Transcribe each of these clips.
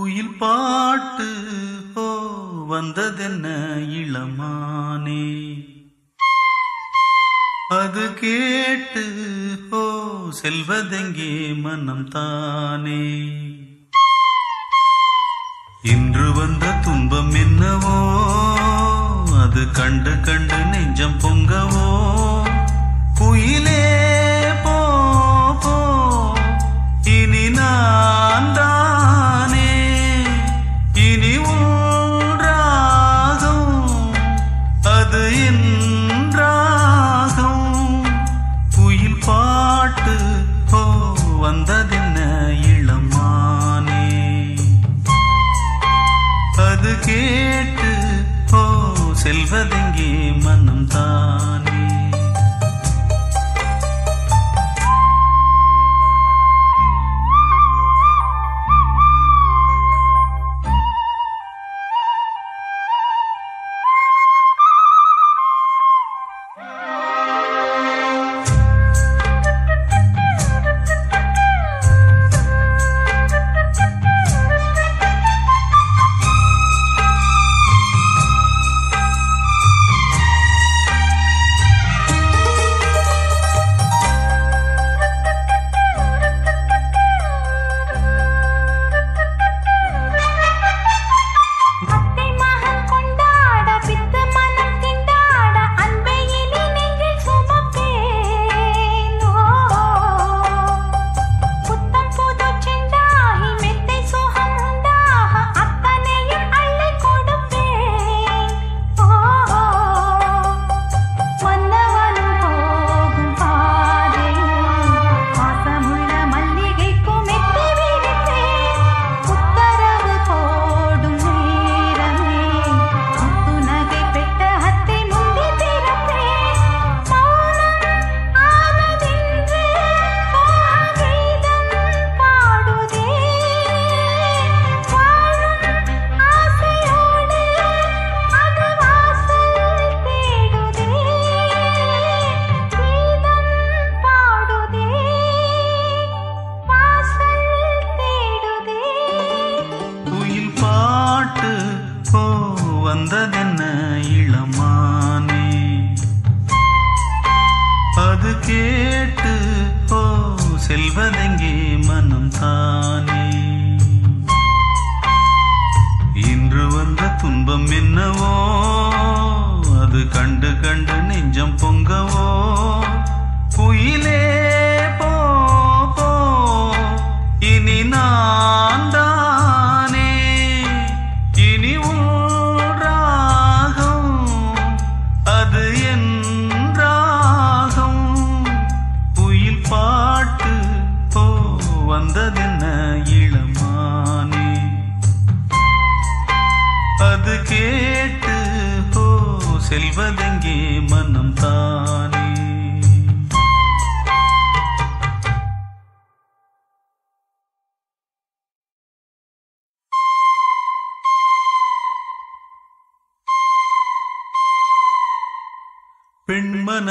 குயில் பாட்டு ஓ வந்ததென்ன இளமானே? அது கேட்டு ஓ செல்வதெங்கே மனம் தானே? இன்று வந்த துன்பம் என்னவோ அது கண்டு கண்டு நெஞ்சம் பொங்கவோ? குயிலே போ இனி நான்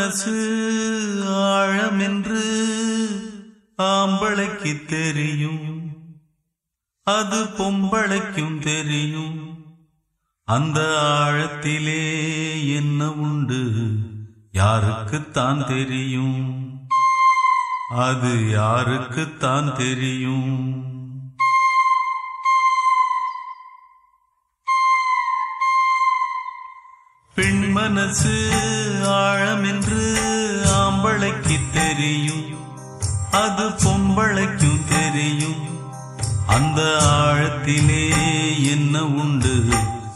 மனசு ஆழமென்று ஆம்பளைக்கு தெரியும். அது பொம்பளைக்கும் தெரியும். அந்த ஆழத்திலே என்ன உண்டு? யாருக்குத்தான் தெரியும்? அது யாருக்குத்தான் தெரியும்? பெண் மனசு ஆழமென்று ஆம்பளைக்கு தெரியும். அது பொம்பளைக்கும் தெரியும். அந்த ஆழத்திலே என்ன உண்டு?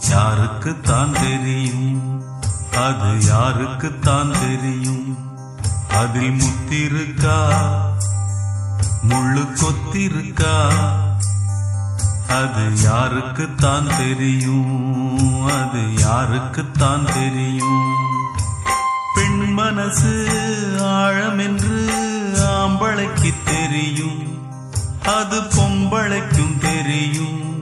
யாருக்குத்தான் தெரியும்? அது யாருக்குத்தான் தெரியும்? அதில் முத்திருக்கா? முள்ளு கொத்திருக்கா? அது யாருக்குத்தான் தெரியும்? அது யாருக்குத்தான் தெரியும்? மனசு ஆழமென்று ஆம்பளைக்கு தெரியும். அது பொம்பளைக்கும் தெரியும்.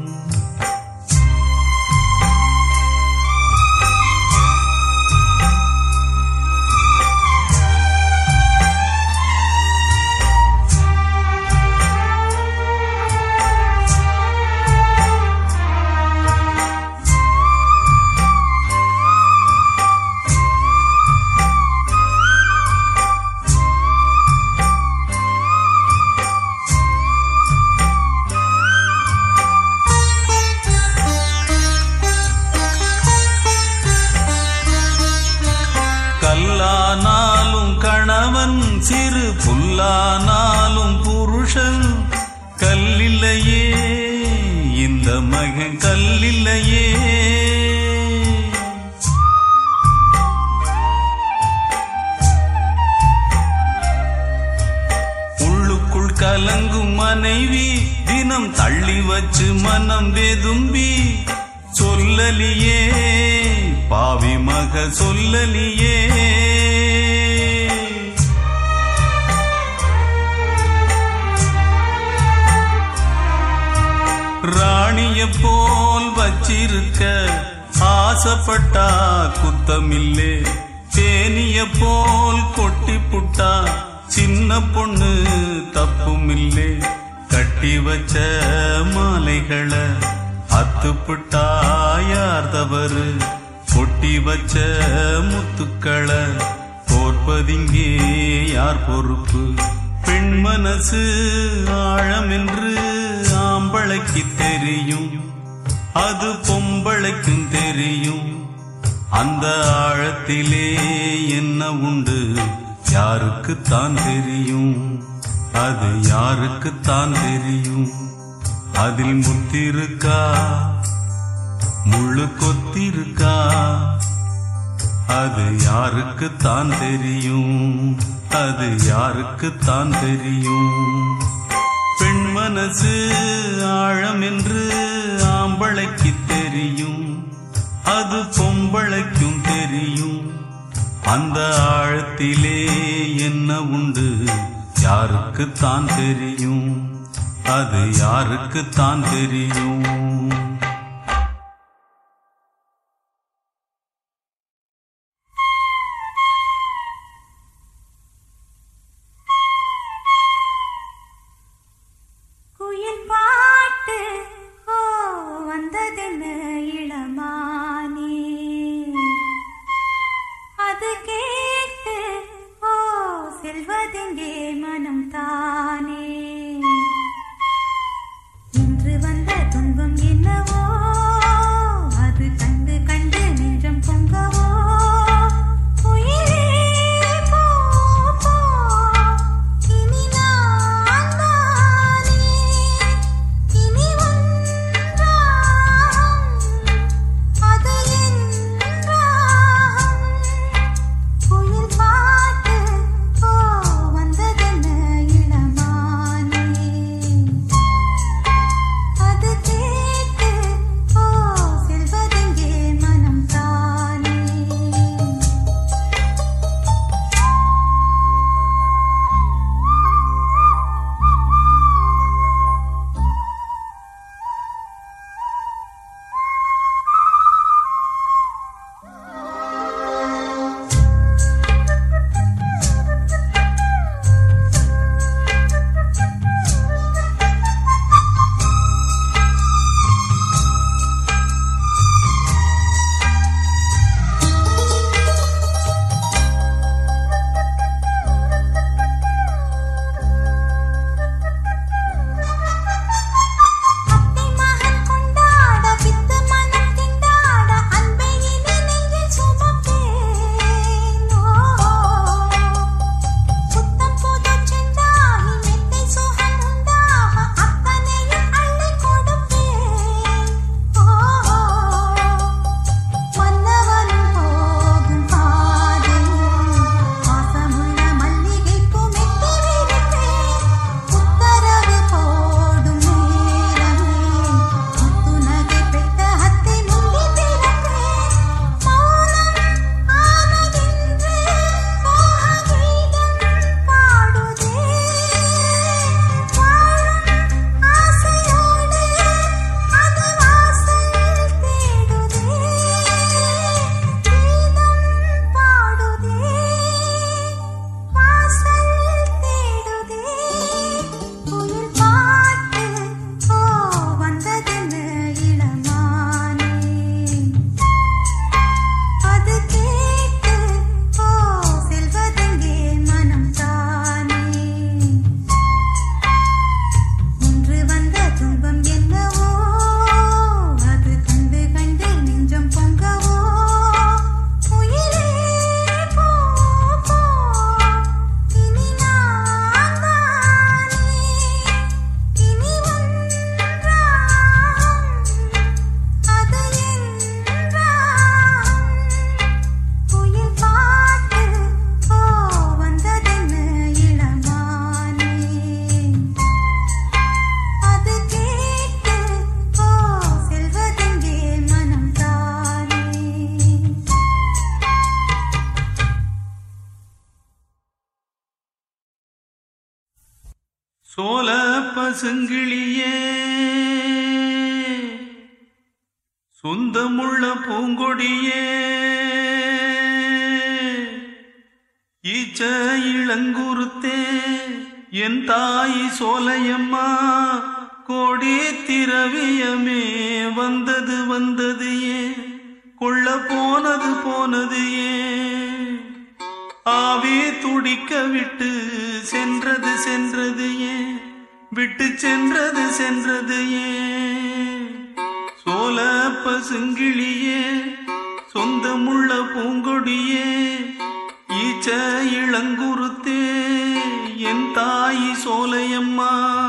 சொல்லலியே பாவி மக சொல்லலியே. ராணிய போல் வச்சிருக்க ஆசைப்பட்டா குத்தமில்லே. தேனிய போல் கொட்டி புட்டா சின்ன பொண்ணு தப்புமில்லே. கட்டி வச்ச மாலைகளை அத்துப்புட்டா யார் தவறு. கொட்டி வச்ச முத்துக்களை கோர்ப்பதிங்கே யார் பொறுப்பு? பெண் மனசு ஆழம் என்று ஆம்பளைக்கு தெரியும். அது பொம்பளைக்கும் தெரியும். அந்த ஆழத்திலே என்ன உண்டு? யாருக்குத்தான் தெரியும். அது யாருக்குத்தான் தெரியும். அதில் முத்திருக்கா முள்ளு கொத்திருக்கா? அது யாருக்குத்தான் தெரியும்? அது யாருக்குத்தான் தெரியும்? பெண் மனசு ஆழம் என்று ஆம்பளைக்கு தெரியும். அது பொம்பளைக்கும் தெரியும். அந்த ஆழத்திலே என்ன உண்டு? யாருக்குத்தான் தெரியும்? அது யாருக்குத்தான் தெரியும்? செங்கிளியே சொந்தமுள்ள பூங்கொடியே. ஈச்ச இளங்குருத்தே என் தாய் சோலையம்மா கோடி திரவியமே வந்தது வந்தது ஏ கொள்ள போனது போனது ஏ ஆவி துடிக்க விட்டு சென்றது சென்றது ஏன் விட்டு சென்றது சென்றது ஏ. சோல பசுங்கிளியே சொந்தமுள்ள பூங்கொடியே ஈச்ச இளங்குருத்தே என் தாயி சோலையம்மா.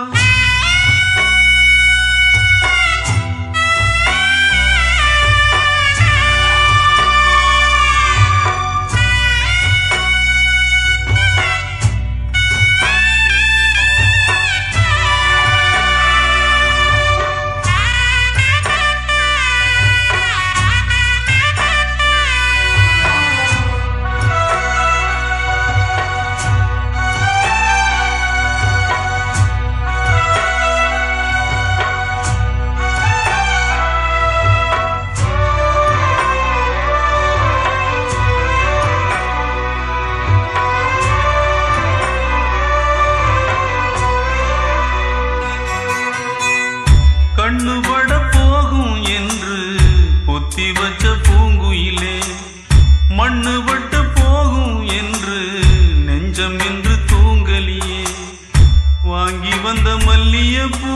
வாங்கி வந்த மல்லிய பூ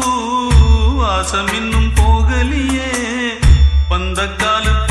வாசம் இன்னும் போகலியே. பந்த காலத்து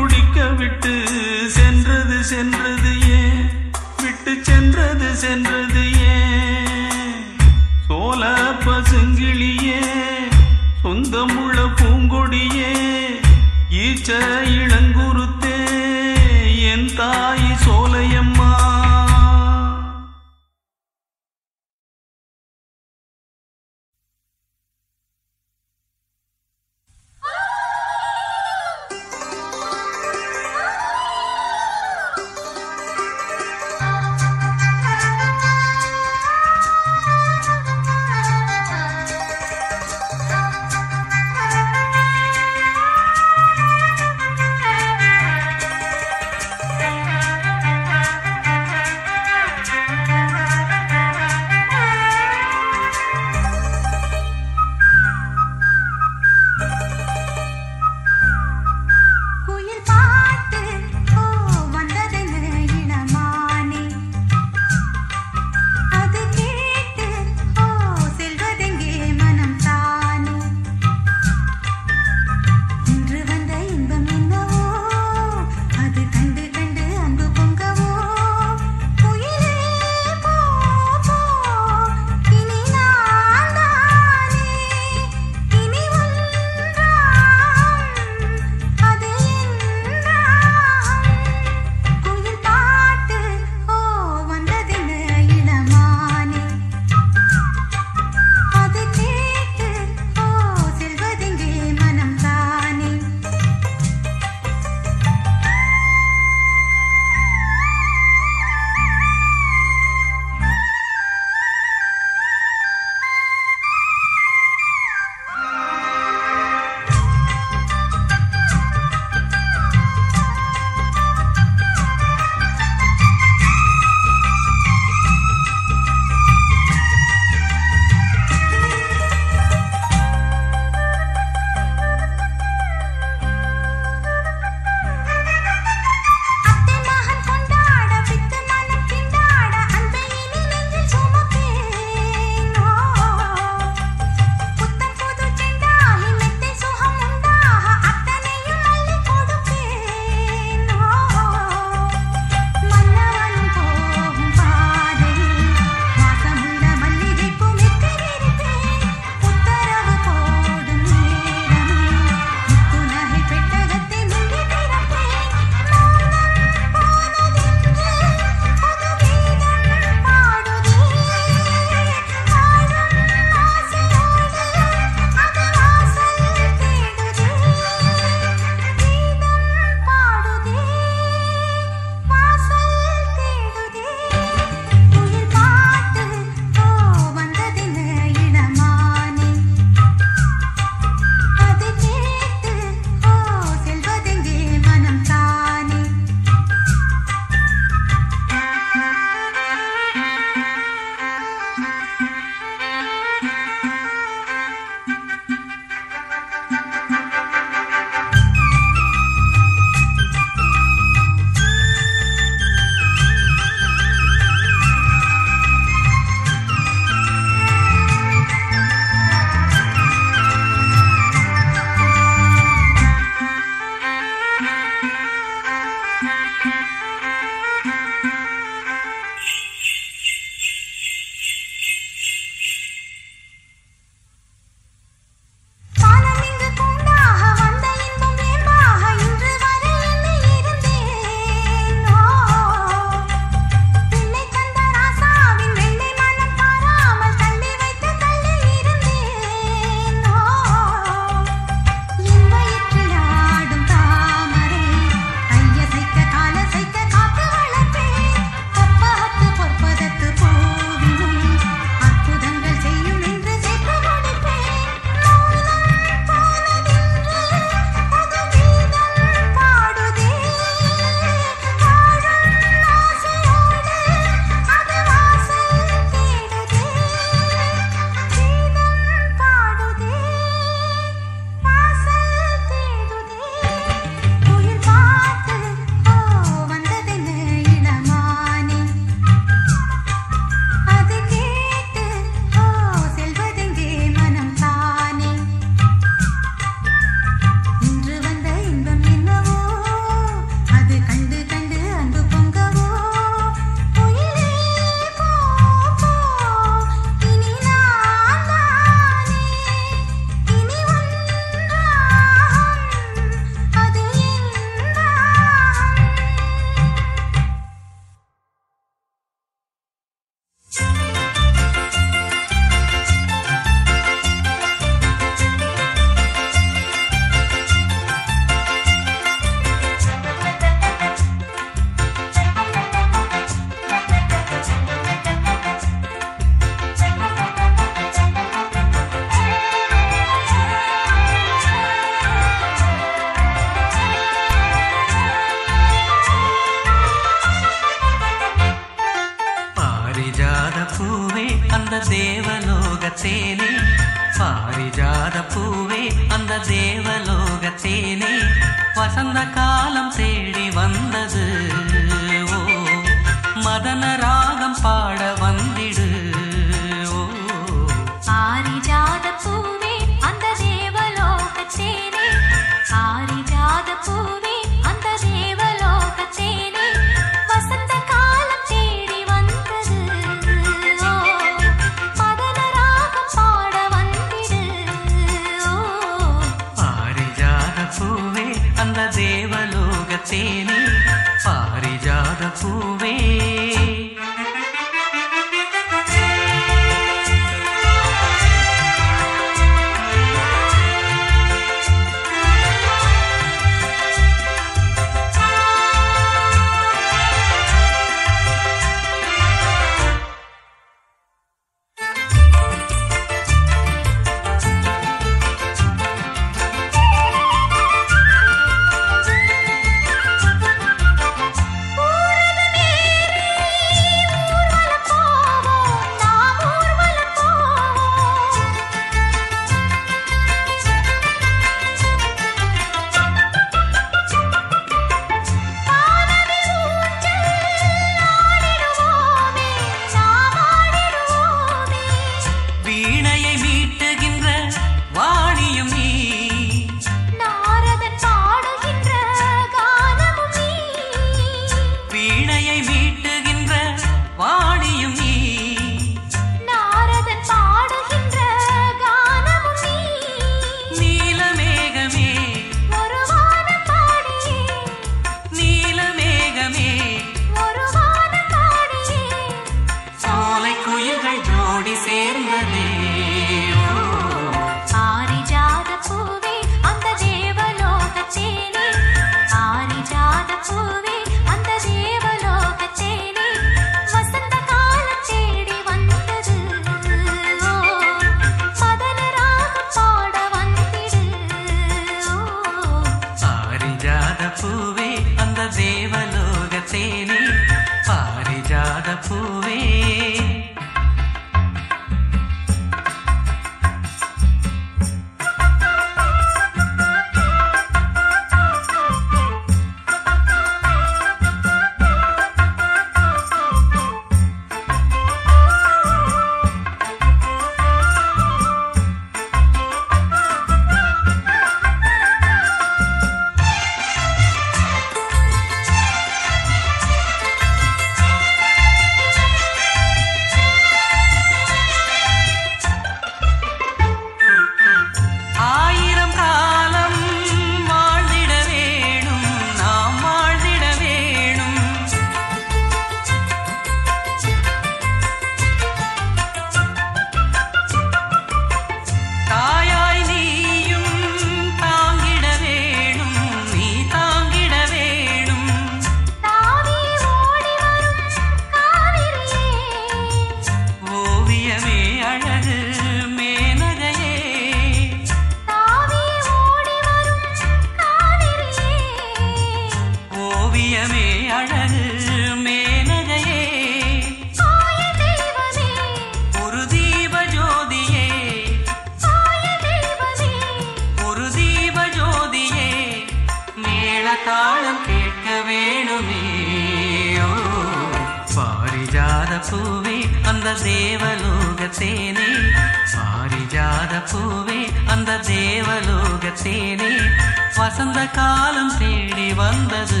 வசந்த காலம் தேடி வந்தது.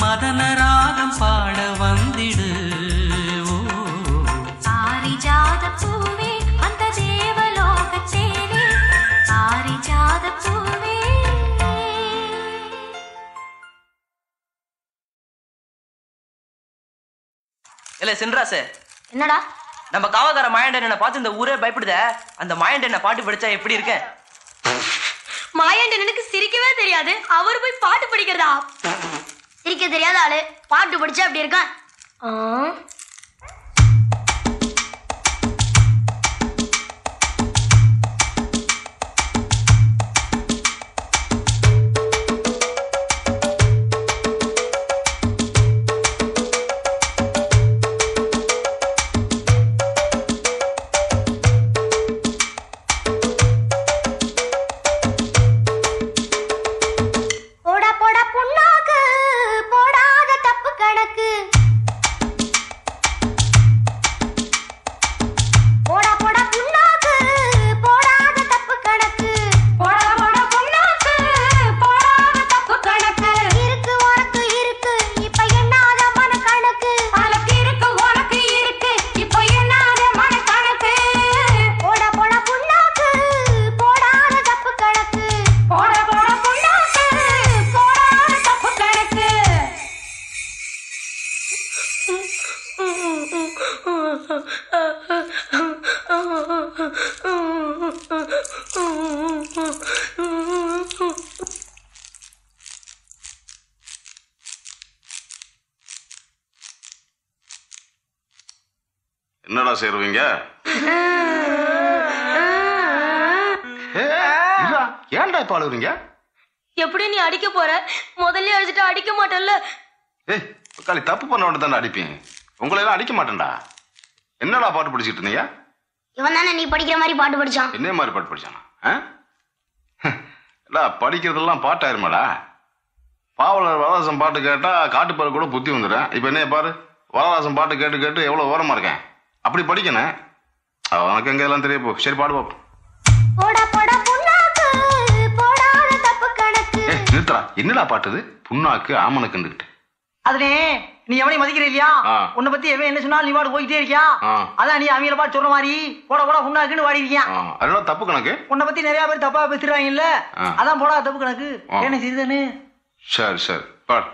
மதன ராகம் பாட வந்திடு. பாரிஜாத பூவே அந்த தேவலோகத்தேவே பாரிஜாத பூவே இல்ல சின்ராசே என்னடா? நம்ம காவக்கார மாயண்டன் என்ன பார்த்து இந்த ஊரே பயப்படுத. அந்த மாயண்டன் பாட்டு படிச்சா எப்படி இருக்கேன்? மாயாண்டனுக்கு சிரிக்கவே தெரியாது. அவர் போய் பாட்டு படிக்கிறதா? சிரிக்க தெரியாத ஆளு. பாட்டு படிச்சா அப்படி இருக்கான். ரெண்டாவது சேருவீங்க? ஏன்டா இப்ப அழுகுறீங்க? எப்படி நீ அடிக்க போற? முதல்ல அழுதுட்டு அடிக்க மாட்டேன்ல. காலி தப்பு பண்ண தானே அடிப்பேன். உங்களை எல்லாம் அடிக்க மாட்டேன்டா. என்னடா பாட்டு படிச்சுட்டு இருந்தீங்க? இவன் தானே நீ படிக்கிற மாதிரி பாட்டு படிச்சான். என்ன மாதிரி பாட்டு படிச்சானா? இல்ல படிக்கிறதெல்லாம் பாட்டாயிருமாடா. பாவலர் வரதாசன் பாட்டு கேட்டா காட்டுப்பாரு கூட புத்தி வந்துடுறேன் இப்போ என்ன பாரு. வரதாசன் பாட்டு கேட்டு கேட்டு எவ்வளோ ஓரமாக இருக்கேன்? அப்படி படிக்கணும் உனக்கு எங்க எல்லாம் தெரிய போ சரி பாடு பாப்போம். நிறுத்தா என்னடா பாட்டுது புண்ணாக்கு ஆமனுக்குண்டுகிட்டு அதுனே நீ எவனையும் மதிக்கிற இல்லையா? உன்னை பத்தி எவன் என்ன சொன்னாலும் நீ பாடு போய்கிட்டே இருக்கியா? அதான் நீ அவங்கள பாட்டு சொல்ற மாதிரி. போட போட புண்ணாக்குன்னு வாடி இருக்கியா அதெல்லாம் தப்பு கணக்கு. உன்னை பத்தி நிறைய பேர் தப்பா பேசுறாங்க இல்ல அதான் போடா தப்பு கணக்கு. என்ன செய்யுதுன்னு சரி சரி. பாடு.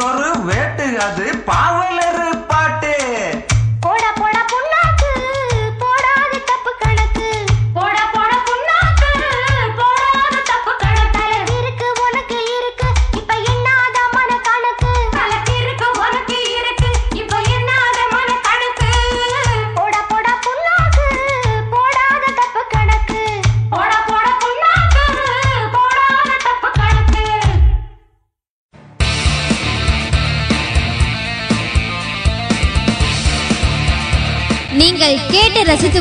ஒரு வேட்டு அது பாவல